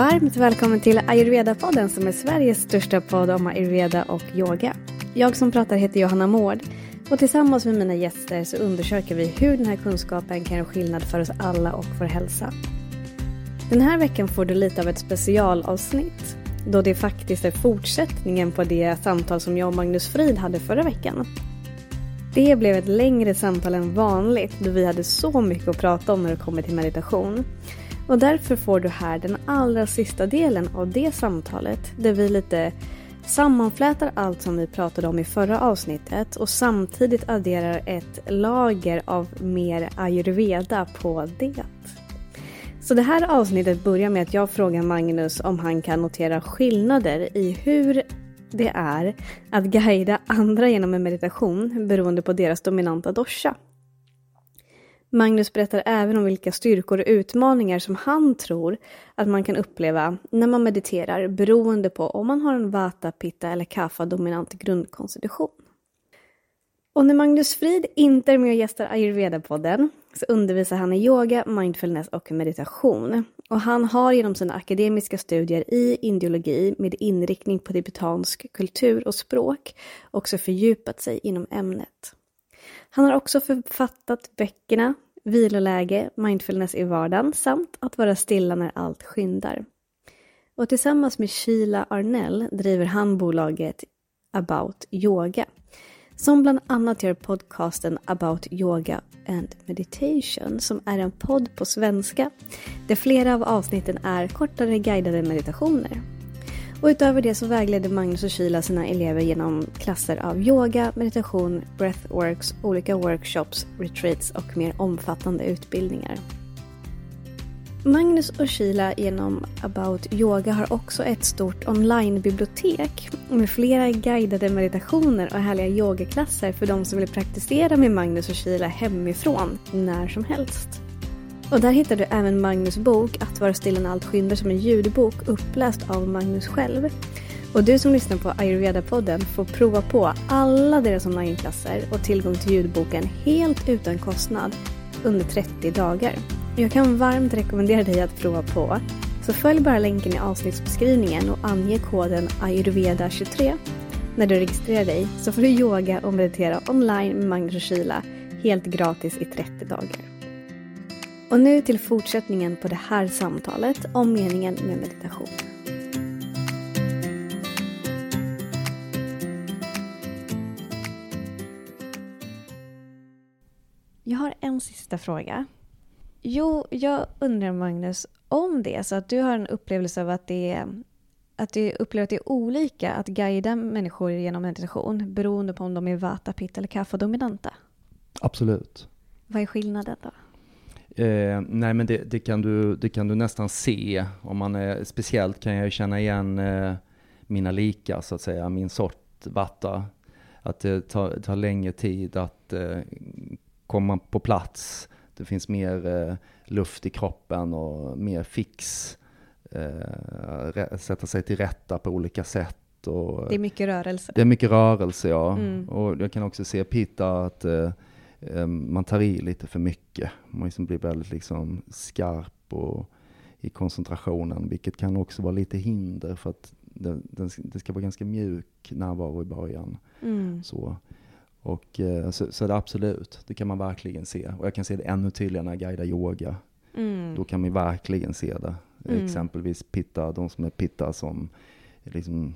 Varmt välkommen till Ayurveda-podden som är Sveriges största podd om ayurveda och yoga. Jag som pratar heter Johanna Mård och tillsammans med mina gäster så undersöker vi hur den här kunskapen kan göra skillnad för oss alla och vår hälsa. Den här veckan får du lite av ett specialavsnitt då det faktiskt är fortsättningen på det samtal som jag och Magnus Frid hade förra veckan. Det blev ett längre samtal än vanligt då vi hade så mycket att prata om när det kommer till meditation. Och därför får du här den allra sista delen av det samtalet där vi lite sammanflätar allt som vi pratade om i förra avsnittet och samtidigt adderar ett lager av mer ayurveda på det. Så det här avsnittet börjar med att jag frågar Magnus om han kan notera skillnader i hur det är att guida andra genom en meditation beroende på deras dominanta dosha. Magnus berättar även om vilka styrkor och utmaningar som han tror att man kan uppleva när man mediterar beroende på om man har en vata, pitta eller kapha dominant grundkonstitution. Och när Magnus Frid inte är med och gästar ayurveda-podden så undervisar han i yoga, mindfulness och meditation. Och han har genom sina akademiska studier i indiologi med inriktning på tibetansk kultur och språk också fördjupat sig inom ämnet. Han har också författat böckerna Viloläge, Mindfulness i vardagen samt Att vara stilla när allt skyndar. Och tillsammans med Sheila Arnell driver han bolaget About Yoga som bland annat gör podcasten About Yoga and Meditation som är en podd på svenska där flera av avsnitten är kortare guidade meditationer. Och utöver det så vägleder Magnus och Kila sina elever genom klasser av yoga, meditation, breathworks, olika workshops, retreats och mer omfattande utbildningar. Magnus och Kila genom About Yoga har också ett stort onlinebibliotek med flera guidade meditationer och härliga yogaklasser för de som vill praktisera med Magnus och Kila hemifrån när som helst. Och där hittar du även Magnus bok Att vara still när allt skyndar som en ljudbok uppläst av Magnus själv. Och du som lyssnar på Ayurveda-podden får prova på alla deras onlineklasser och tillgång till ljudboken helt utan kostnad under 30 dagar. Jag kan varmt rekommendera dig att prova på. Så följ bara länken i avsnittsbeskrivningen och ange koden ayurveda23 när du registrerar dig så får du yoga och meditera online med Magnus och Kila helt gratis i 30 dagar. Och nu till fortsättningen på det här samtalet om meningen med meditation. Jag har en sista fråga. Jo, jag undrar Magnus, om det är så att du har en upplevelse av att det är att du upplever att det är olika att guida människor genom meditation beroende på om de är vata, pitta eller kaffa-dominanta? Absolut. Vad är skillnaden då? Eh, nej men det, det, kan du, det kan du nästan se. Om man är, speciellt kan jag känna igen eh, mina lika så att säga, min sort vatta. Att det tar, tar längre tid att eh, komma på plats. Det finns mer eh, luft i kroppen och mer fix. Eh, sätta sig till rätta på olika sätt. Och, det är mycket rörelse. Det är mycket rörelse ja. Mm. Och jag kan också se Pitta att eh, man tar i lite för mycket. Man liksom blir väldigt liksom skarp och i koncentrationen, vilket kan också vara lite hinder för att det, det ska vara ganska mjuk närvaro i början. Mm. Så. Och, eh, så, så det absolut, det kan man verkligen se. Och jag kan se det ännu tydligare när jag guidar yoga. Mm. Då kan man verkligen se det. Mm. Exempelvis pitta, de som är pitta som liksom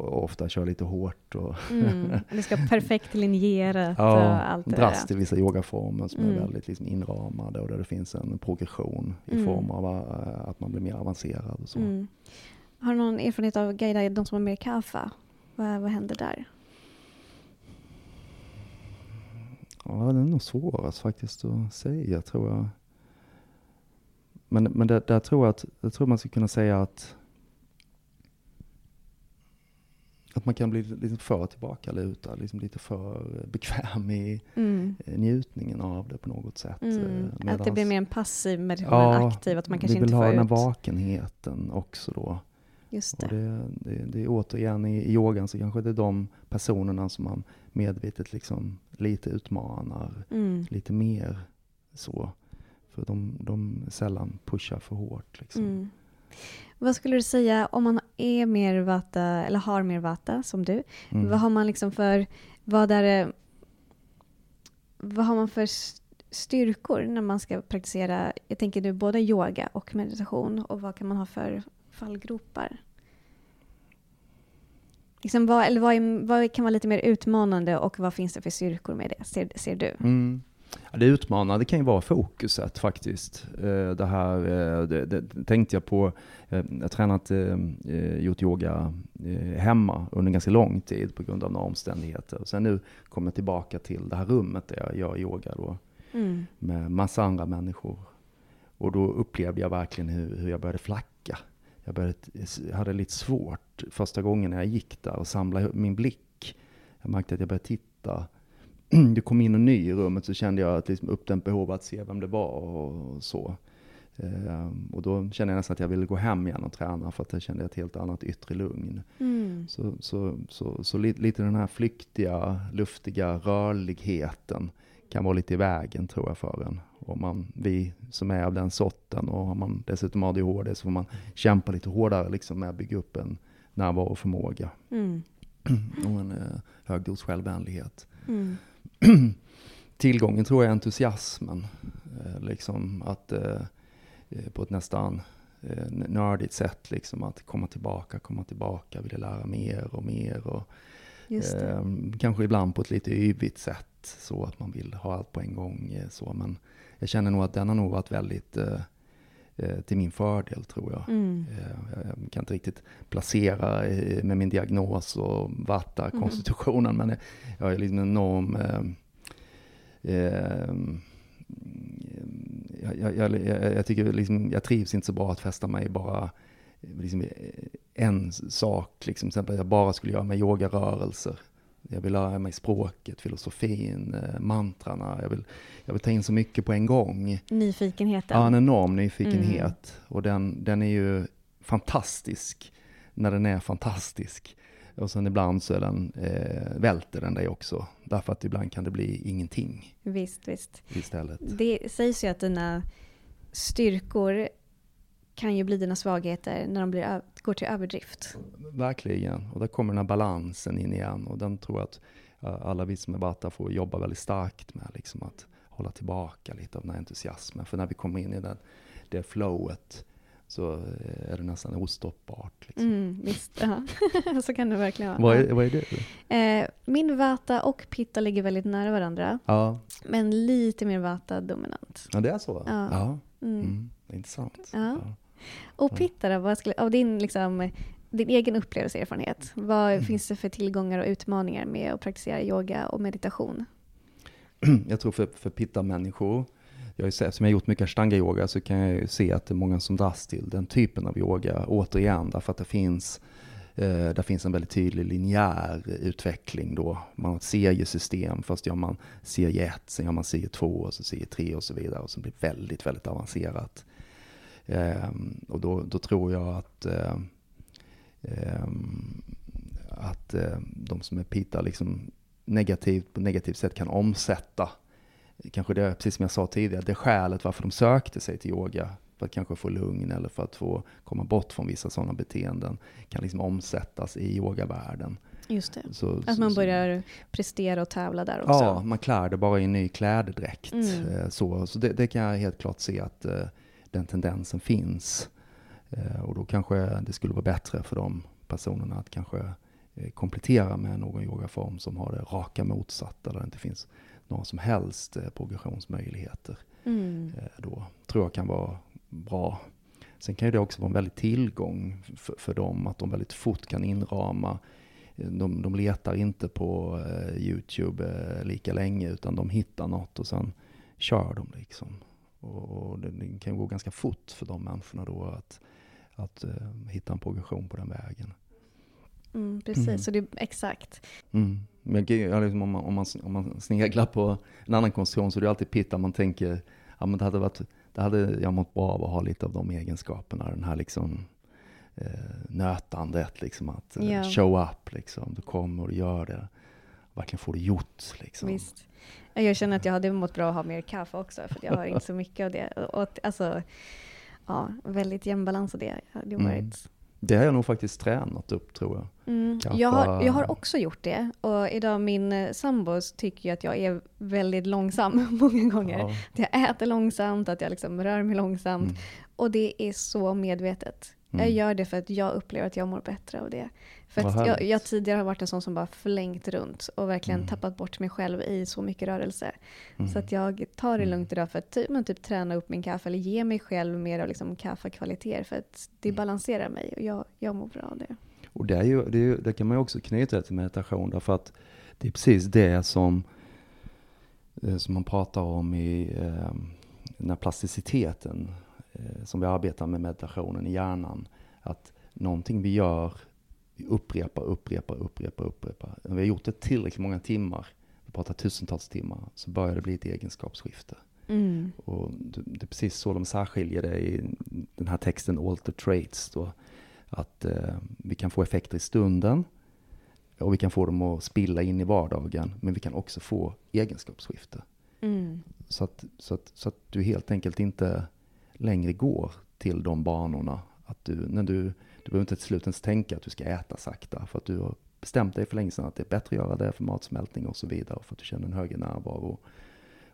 och ofta kör lite hårt. Och mm, det ska perfekt linjerat ja, och allt det dras till vissa yogaformer som mm. är väldigt liksom inramade och där det finns en progression i mm. form av äh, att man blir mer avancerad. Och så. Mm. Har du någon erfarenhet av guida de som har mer kaffa? Vad, vad händer där? Ja, det är nog svårast faktiskt att säga tror jag. Men, men det, där tror jag att, jag tror man skulle kunna säga att att man kan bli lite för tillbakalutad, liksom lite för bekväm i mm. njutningen av det på något sätt. Mm. Eh, att det blir mer en passiv meditation ja, än aktiv, att man kanske inte får ut... Vi vill ha den här vakenheten också då. Just det. det, det, det är återigen i, i yogan så kanske det är de personerna som man medvetet liksom lite utmanar mm. lite mer så. För de, de sällan pushar för hårt. Liksom. Vad skulle du säga om man är mer vata, eller har mer vata som du? Mm. Vad har man liksom för, vad är det, vad har man för styrkor när man ska praktisera, jag tänker nu både yoga och meditation och vad kan man ha för fallgropar? Liksom vad, eller vad, är, vad, kan vara lite mer utmanande och vad finns det för styrkor med det, ser, ser du? Mm. Ja, det utmanande kan ju vara fokuset faktiskt. Eh, det här eh, det, det tänkte jag på. Eh, jag har tränat, gjort yoga hemma under ganska lång tid på grund av några omständigheter. Sen nu kom jag tillbaka till det här rummet där jag gör yoga då. Mm. Med massa andra människor. Och då upplevde jag verkligen hur, hur jag började flacka. Jag, började, hade lite svårt första gången när jag gick där och samla min blick. Jag märkte att jag började titta det kom in en ny i rummet så kände jag att liksom uppdämt behov att se vem det var och så. Um, och då kände jag nästan att jag ville gå hem igen och träna för att jag kände ett helt annat yttre lugn. Mm. Så, så, så, så lite, lite den här flyktiga, luftiga rörligheten kan vara lite i vägen tror jag för en. Om man, vi som är av den sorten och har man dessutom ADHD så får man kämpa lite hårdare liksom med att bygga upp en närvaroförmåga. Mm. och en eh, hög dos självvänlighet. Mm. tillgången tror jag är entusiasmen. Eh, liksom att eh, eh, på ett nästan nördigt sätt liksom att komma tillbaka, komma tillbaka, vilja lära mer och mer. Och, eh, kanske ibland på ett lite yvigt sätt så att man vill ha allt på en gång. Så, men jag känner nog att den har nog varit väldigt eh, till min fördel tror jag. Mm. Jag kan inte riktigt placera med min diagnos och vatta mm. konstitutionen mm. men jag har liksom en enorm eh, jag, jag, jag, jag, tycker liksom, jag trivs inte så bra att fästa mig bara liksom, en sak, liksom, till exempel att jag bara skulle göra med yogarörelser. Jag vill lära mig språket, filosofin, eh, mantrarna. Jag vill, jag vill ta in så mycket på en gång. Nyfikenheten. Ja, en enorm nyfikenhet. Mm. Och den, den är ju fantastisk när den är fantastisk. Och sen ibland så är den, eh, välter den dig också. Därför att ibland kan det bli ingenting. Visst, visst. Istället. Det sägs ju att dina styrkor kan ju bli dina svagheter när de blir, går till överdrift. Verkligen. Och där kommer den här balansen in igen. Och den tror jag att alla vi som är Bata får jobba väldigt starkt med. Liksom att hålla tillbaka lite av den här entusiasmen. För när vi kommer in i den, det flowet så är det nästan ostoppbart. Liksom. Mm, visst, ja. så kan det verkligen vara. Vad är, vad är det? Eh, min vata och pitta ligger väldigt nära varandra. Ja. Men lite mer vata dominant. Ja, det är så? Ja. ja. Mm. Mm, intressant. Ja. ja. Och pitta då, skulle, av din, liksom, din egen upplevelseerfarenhet, vad mm. finns det för tillgångar och utmaningar med att praktisera yoga och meditation? Jag tror för, för pitta-människor jag har eftersom jag har gjort mycket ashtanga-yoga så kan jag ju se att det är många som dras till den typen av yoga, återigen, därför att det finns eh, där finns en väldigt tydlig linjär utveckling då. Man har ett seriesystem, först gör man serie 1, sen gör man serie 2 och så serie 3 och så vidare och så blir det väldigt, väldigt avancerat. Um, och då, då, tror jag att, um, att um, de som är pita liksom negativt, på negativt sätt kan omsätta kanske det, precis som jag sa tidigare, det skälet varför de sökte sig till yoga, för att kanske få lugn eller för att få komma bort från vissa sådana beteenden, kan liksom omsättas i yogavärlden. Just det, så, att man börjar prestera och tävla där också. Ja, man klär det bara i en ny klädedräkt. Mm. Eh, så så det, det, kan jag helt klart se att den tendensen finns. Uh, och då kanske det skulle vara bättre för de personerna att kanske uh, komplettera med någon yogaform som har det raka motsatta, där det inte finns några som helst eh, progressionsmöjligheter. Mm. Eh, då tror jag kan vara bra. Sen kan det också vara en väldig tillgång för, för dem att de väldigt fort kan inrama de, de letar inte på eh, Youtube eh, lika länge utan de hittar något och sen kör de liksom. Och, det, kan gå ganska fort för de människorna då att, att uh, hitta en progression på den vägen. Mm, precis, mm. så det är exakt. Mm. Men liksom, om, man, om, man, om man sneglar på en annan konstruktion så är det alltid pitta man tänker, ja men det hade varit, det hade jag mått bra av att ha lite av de egenskaperna, den här liksom eh, nötandet, liksom att eh, ja. show up, liksom. Du kommer och du gör det. Verkligen får det gjort, liksom. Visst. Jag känner att jag hade mått bra att ha mer kaffe också, för jag har inte så mycket av det. Och, alltså, ja, väldigt jämn balans av det. Det mm. Det har jag nog faktiskt tränat upp tror jag. Mm. Jag, har, jag har också gjort det. Och idag min eh, sambo tycker att jag är väldigt långsam många gånger. Ja. Att jag äter långsamt, att jag liksom rör mig långsamt. Mm. Och det är så medvetet. Mm. Jag gör det för att jag upplever att jag mår bättre av det. För att jag, jag, tidigare har varit en sån som bara flängt runt och verkligen mm. tappat bort mig själv i så mycket rörelse. Mm. Så att jag tar det mm. lugnt idag för att typ, men typ träna upp min kaffe eller ge mig själv mer av liksom kaffekvaliteter för att det mm. balanserar mig och jag, jag mår bra av det. Och det, är ju, det, är, det kan man ju också knyta till meditation därför att det är precis det som, eh, som man pratar om i eh, den här plasticiteten eh, som vi arbetar med meditationen i hjärnan. Att någonting vi gör vi upprepar, upprepar, upprepar, upprepar. När vi har gjort det tillräckligt många timmar, vi pratar tusentals timmar, så börjar det bli ett egenskapsskifte. Mm. Och det, är precis så de särskiljer det i den här texten Alter Traits. Då, att eh, vi kan få effekter i stunden och vi kan få dem att spilla in i vardagen, men vi kan också få egenskapsskifte. Mm. Så, att, så, att, så att du helt enkelt inte längre går till de banorna. Att du, när du du behöver inte till slut ens tänka att du ska äta sakta för att du har bestämt dig för länge sedan att det är bättre att göra det för matsmältning och så vidare för att du känner en högre närvaro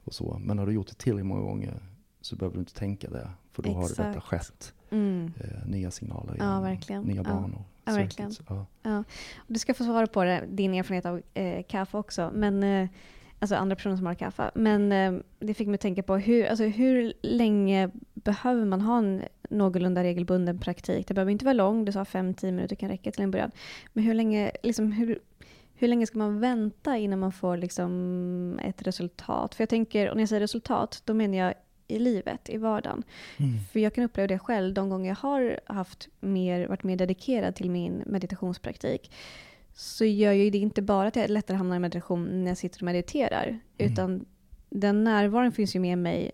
och så. Men har du gjort det tillräckligt många gånger så behöver du inte tänka det för då Exakt. har det detta skett. Mm. Eh, nya signaler, ja, verkligen. nya banor. Ja, verkligen. Ja. Ja. Du ska få svara på det, din erfarenhet av eh, kaffe också. Men eh, alltså andra personer som har kaffe. Men eh, det fick mig att tänka på hur, alltså, hur länge behöver man ha en någorlunda regelbunden praktik? Det behöver inte vara lång, du sa 5-10 minuter kan räcka till en början. Men hur länge, liksom, hur, hur länge ska man vänta innan man får liksom, ett resultat? För jag tänker, och när jag säger resultat, då menar jag i livet, i vardagen. Mm. För jag kan uppleva det själv de gånger jag har haft mer, varit mer dedikerad till min meditationspraktik så gör ju det inte bara att jag lättare hamnar i meditation när jag sitter och mediterar. Mm. Utan den närvaron finns ju med mig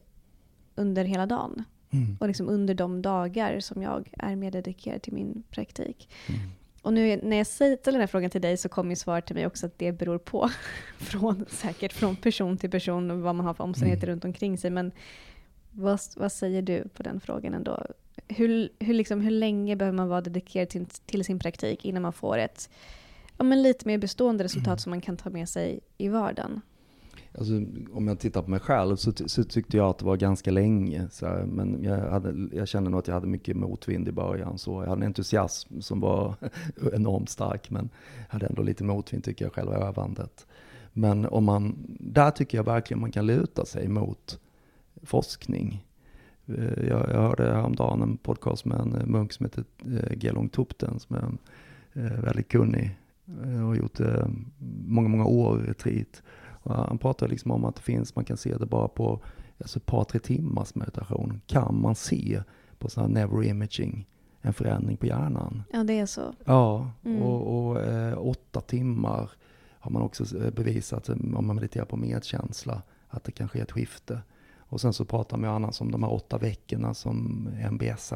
under hela dagen. Mm. Och liksom under de dagar som jag är mer dedikerad till min praktik. Mm. Och nu när jag ställer den här frågan till dig så kommer ju svaret till mig också att det beror på. från, säkert från person till person och vad man har för omständigheter mm. runt omkring sig. Men vad, vad säger du på den frågan ändå? Hur, hur, liksom, hur länge behöver man vara dedikerad till, till sin praktik innan man får ett ja, men lite mer bestående resultat mm. som man kan ta med sig i vardagen? Alltså, om jag tittar på mig själv så, så tyckte jag att det var ganska länge. Så här, men jag, hade, jag kände nog att jag hade mycket motvind i början. Så jag hade en entusiasm som var enormt stark. Men jag hade ändå lite motvind tycker jag själva övandet. Men om man, där tycker jag verkligen man kan luta sig mot forskning. Eh, jag, jag hörde häromdagen en podcast med en eh, munk som heter eh, Gelong Tupten som är en väldigt kunnig och har gjort många, många år retreat. Han pratar liksom om att det finns, man kan se det bara på alltså ett par, tre timmars meditation. Kan man se på sån här never imaging en förändring på hjärnan. Ja, det är så. Ja, mm. och, och eh, åtta timmar har man också eh, bevisat, eh, om man mediterar på medkänsla, att det kan ske ett skifte. Och sen så pratar man ju annars om de här åtta veckorna som MBS,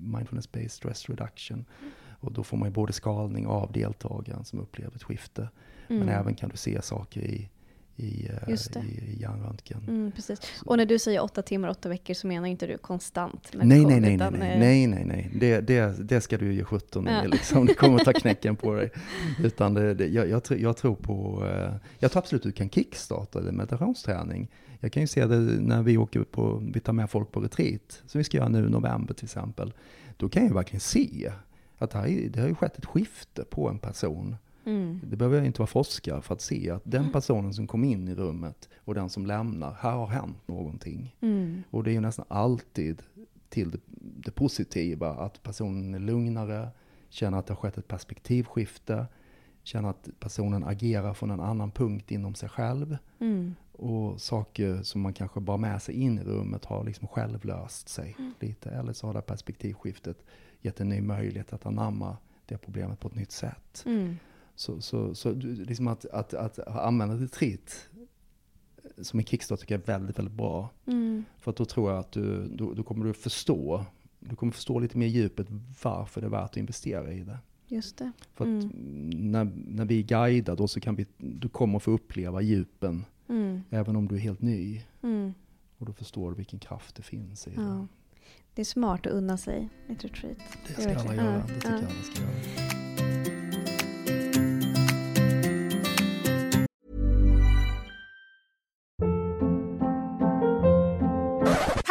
Mindfulness Based Stress Reduction. Mm. Och då får man ju både skalning av deltagaren som upplever ett skifte, mm. men även kan du se saker i i, eh, i, i hjärnröntgen. Mm, precis. Och när du säger åtta timmar, åtta veckor så menar inte du konstant? Nej, nej, nej, nej, nej, nej, nej, nej. Det, det, det ska du ge sjutton i, ja. liksom. det kommer att ta knäcken på dig. Utan det, det, jag, jag, jag, tror på, eh, jag tror absolut du kan kickstarta det meditationsträning. Jag kan ju se det när vi åker på, vi tar med folk på retreat, som vi ska göra nu i november till exempel. Då kan jag verkligen se att det, här, det har ju skett ett skifte på en person Mm. Det behöver inte vara forskare för att se att den personen som kom in i rummet och den som lämnar, här har hänt någonting. Mm. Och det är ju nästan alltid till det, det, positiva, att personen är lugnare, känner att det har skett ett perspektivskifte, känna att personen agerar från en annan punkt inom sig själv. Mm. Och saker som man kanske bara med sig in i rummet har liksom själv löst sig Mm. lite. Eller så har det perspektivskiftet gett en ny möjlighet att anamma det problemet på ett nytt sätt. Mm. Så, så, så liksom att, att, att använda retreat som en kickstart tycker jag är väldigt, väldigt bra. Mm. För att då tror jag att du, då, då kommer du förstå, du kommer förstå lite mer djupet varför det är värt att investera i det. Just det. För att Mm. när, när vi guidar då så kan vi, du kommer få uppleva djupen, Mm. även om du är helt ny. Mm. Och då förstår du vilken kraft det finns i Ja. det. Det är smart att unna sig ett retreat. Det ska alla göra, det tycker ja. jag alla ska göra.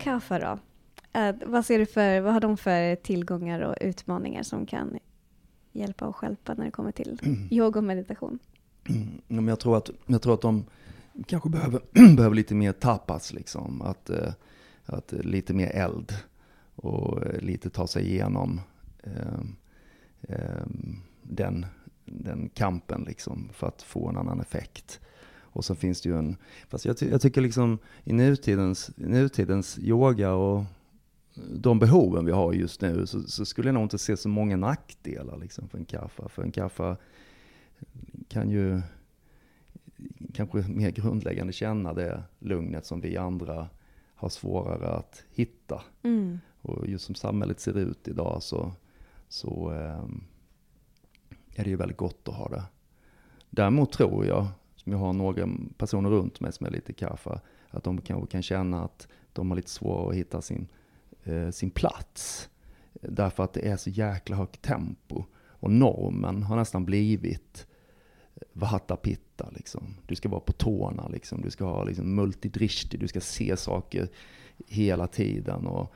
Och Kaffa då? Eh, vad, ser du för, vad har de för tillgångar och utmaningar som kan hjälpa och stjälpa när det kommer till yoga och meditation? Mm, men jag, tror att, jag tror att de kanske behöver, behöver lite mer tapas, liksom. Att, eh, att lite mer eld och eh, lite ta sig igenom eh, eh, den, den kampen liksom, för att få en annan effekt. Och så finns det ju en, fast jag, ty, jag tycker liksom i nutidens, i nutidens yoga och de behoven vi har just nu så, så skulle jag nog inte se så många nackdelar liksom, för en kaffa. För en kaffa kan ju kanske mer grundläggande känna det lugnet som vi andra har svårare att hitta. Mm. Och just som samhället ser ut idag så, så ehm, är det ju väldigt gott att ha det. Däremot tror jag, som jag har några personer runt mig som är lite kaffa, att de kanske kan känna att de har lite svårare att hitta sin, eh, sin plats. Därför att det är så jäkla högt tempo. Och normen har nästan blivit Vahata Pitta. Liksom. Du ska vara på tårna, liksom. du ska ha liksom, multidrishti, du ska se saker hela tiden. Och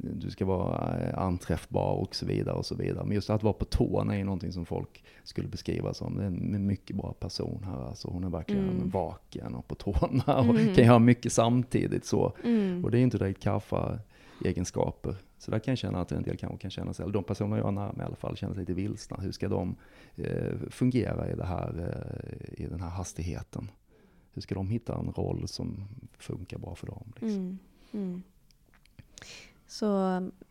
du ska vara eh, anträffbar och så vidare. och så vidare. Men just att vara på tårna är någonting som folk skulle beskriva som en mycket bra person här. Alltså hon är verkligen Mm. vaken och på tårna och Mm. kan göra mycket samtidigt. så. Mm. Och det är inte direkt kaffa egenskaper. Så där kan jag känna att en del kanske kan känna sig, eller de personer jag har nära mig i alla fall, känner sig lite vilsna. Hur ska de eh, fungera i, det här, eh, i den här hastigheten? Hur ska de hitta en roll som funkar bra för dem? Liksom? Mm. Mm. Så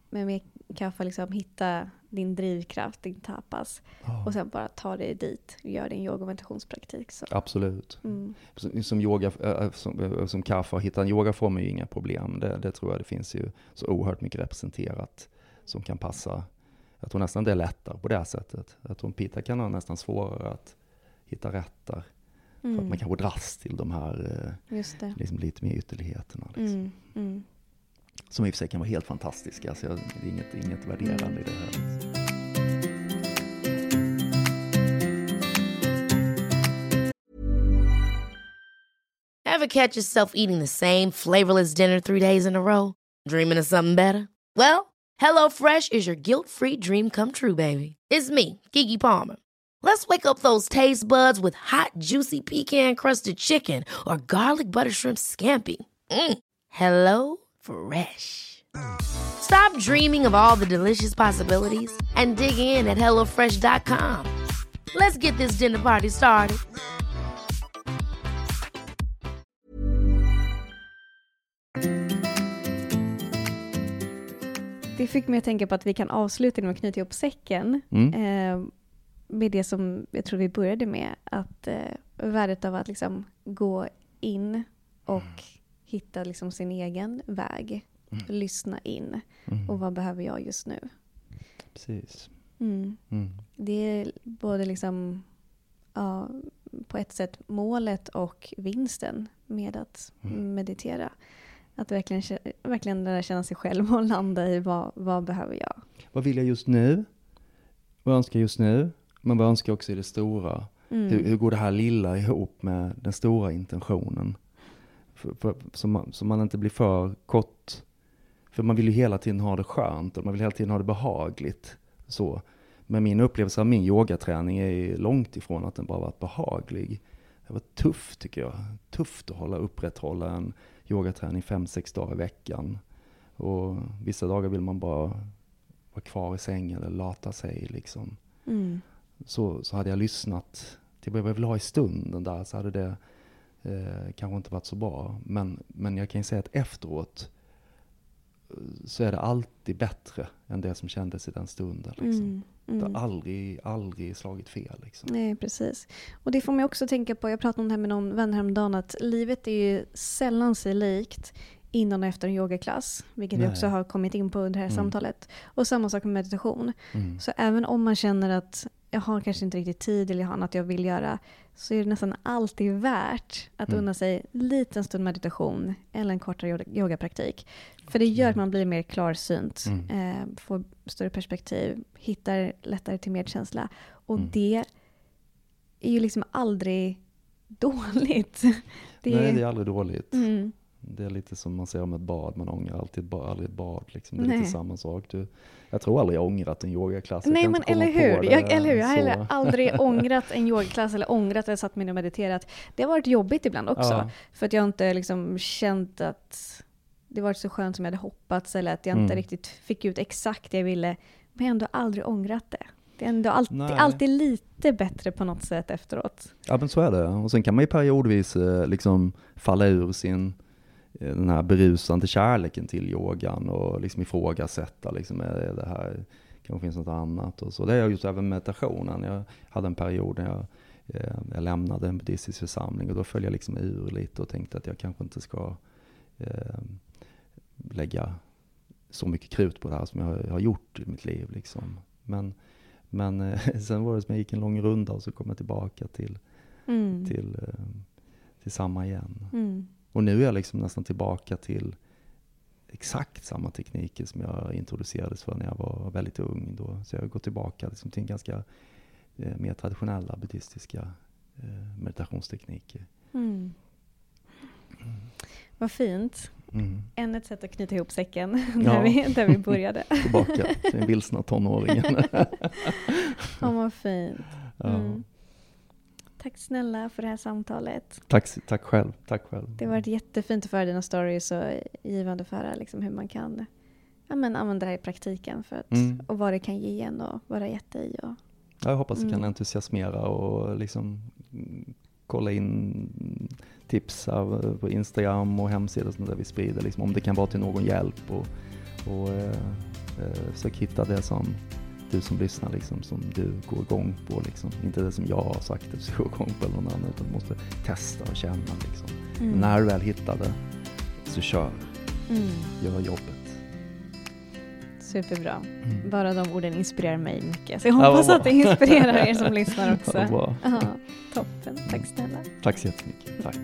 med mer kaffe, liksom, hitta din drivkraft, din tapas. Ja, Och sen bara ta dig dit och göra din yoga och meditationspraktik. Så. Absolut. Mm. Som, som, yoga, äh, som, äh, som kaffe, att hitta en yogaform är ju inga problem. Det, det tror jag det finns ju så oerhört mycket representerat som kan passa. Jag tror nästan det är lättare på det här sättet. Jag tror en pita kan ha nästan svårare att hitta rätt där. För att Mm. man kanske dras till de här eh, liksom lite mer ytterligheterna. Liksom. Mm. Som i och för sig kan vara helt fantastiska. Så jag, det är inget, inget värderande i det här. Ever catch yourself eating the same flavorless dinner three days in a row? Dreaming of something better? Well, hello fresh is your guilt-free dream come true, baby. It's me, Kiki Palmer. Let's wake up those taste buds with hot, juicy pecan-crusted chicken or garlic butter shrimp scampi. Mm. Hello Fresh. Stop dreaming of all the delicious possibilities and dig in at hellofresh.com. Let's get this dinner party started. Det fick mig att tänka på att vi kan avsluta med att knyta ihop säcken. Mm. Eh, med det som jag tror vi började med, att eh, värdet av att liksom gå in och hitta liksom sin egen väg. Mm. Lyssna in. Mm. Och vad behöver jag just nu? Precis. Mm. Mm. Det är både liksom, ja, på ett sätt målet och vinsten med att Mm. meditera. Att verkligen, verkligen lära känna sig själv och landa i vad, vad behöver jag? Vad vill jag just nu? Vad önskar jag just nu? Men vad önskar jag också i det stora? Mm. Hur, hur går det här lilla ihop med den stora intentionen? För, för, så, man, så man inte blir för kort. För man vill ju hela tiden ha det skönt och man vill hela tiden ha det behagligt. Så. Men min upplevelse av min yogaträning är långt ifrån att den bara varit behaglig. Det var tufft tycker jag. Tufft att hålla upprätthålla en yogaträning fem, sex dagar i veckan. Och vissa dagar vill man bara vara kvar i sängen eller lata sig liksom Mm. så, så hade jag lyssnat till vad jag vill ha i stunden där så hade det eh, kanske inte varit så bra. Men, men jag kan ju säga att efteråt eh, så är det alltid bättre än det som kändes i den stunden. Liksom. Mm. Det Mm. har aldrig, aldrig slagit fel. Liksom. Nej, precis. Och det får mig också tänka på, jag pratade om det här med någon vän häromdagen, att livet är ju sällan sig likt innan och efter en yogaklass, vilket vi Nej. också har kommit in på under det här Mm. samtalet. Och samma sak med meditation. Mm. Så även om man känner att jag har kanske inte riktigt tid eller jag har annat jag vill göra, så är det nästan alltid värt att Mm. unna sig en liten stund meditation eller en kortare yoga- yogapraktik. För det gör att man blir mer klarsynt, Mm. eh, får större perspektiv, hittar lättare till medkänsla. Och Mm. det är ju liksom aldrig dåligt. Det Nej, är, det är aldrig dåligt. mm, Det är lite som man säger om ett bad, man ångrar alltid ett bad, aldrig ett bad. Liksom. Det är Nej. lite samma sak. Du, jag tror aldrig jag ångrat en yogaklass. Jag Nej men inte eller hur, jag, eller hur? jag har heller aldrig ångrat en yogaklass eller ångrat eller satt mig ner och mediterat. Det har varit jobbigt ibland också. Ja. För att jag inte liksom känt att det varit så skönt som jag hade hoppats eller att jag inte Mm. riktigt fick ut exakt det jag ville. Men jag har ändå aldrig ångrat det. Det är ändå alltid, alltid lite bättre på något sätt efteråt. Ja men så är det. Och sen kan man ju periodvis eh, liksom falla ur sin, den här berusande kärleken till yogan och liksom ifrågasätta liksom, är det här, kanske finns något annat och så. Det har jag gjort även med meditationen. Jag hade en period när jag, eh, jag lämnade en buddhistisk församling och då föll jag liksom ur lite och tänkte att jag kanske inte ska eh, lägga så mycket krut på det här som jag har- har gjort i mitt liv. Liksom. Men, men eh, sen var det som jag gick en lång runda och så kom jag tillbaka till, Mm. till, eh, till samma igen. Mm. Och nu är jag liksom nästan tillbaka till exakt samma tekniker som jag introducerades för när jag var väldigt ung. Då. Så jag går tillbaka liksom till ganska eh, mer traditionella buddhistiska eh, meditationstekniker. Mm. Vad fint. Mm. Än ett sätt att knyta ihop säcken Ja. där, vi, där vi började. Tillbaka till den vilsna tonåringen. Ja, vad fint. ja. Mm. Tack snälla för det här samtalet. tack, tack själv. Tack själv. Det har varit jättefint att föra dina stories och givande att höra liksom hur man kan ja, men använda det här i praktiken för att, Mm. och vad det kan ge en och vad det har gett dig. Och, Ja, jag hoppas det kan Mm. entusiasmera och liksom mm, kolla in tips av- på Instagram och hemsidor där vi sprider, liksom, om det kan vara till någon hjälp och, och eh, eh, försök hitta det som du som lyssnar, liksom, som du går igång på. Liksom. Inte det som jag har sagt att du ska gå igång på eller någon annan, utan du måste testa och känna. Liksom. Mm. När du väl hittar det, så kör, Mm. gör jobbet. Superbra. Mm. Bara de orden inspirerar mig mycket. Så jag Ja, hoppas bra. att det inspirerar er som lyssnar Ja, också. Ja, toppen. Tack snälla. Tack så jättemycket. Tack.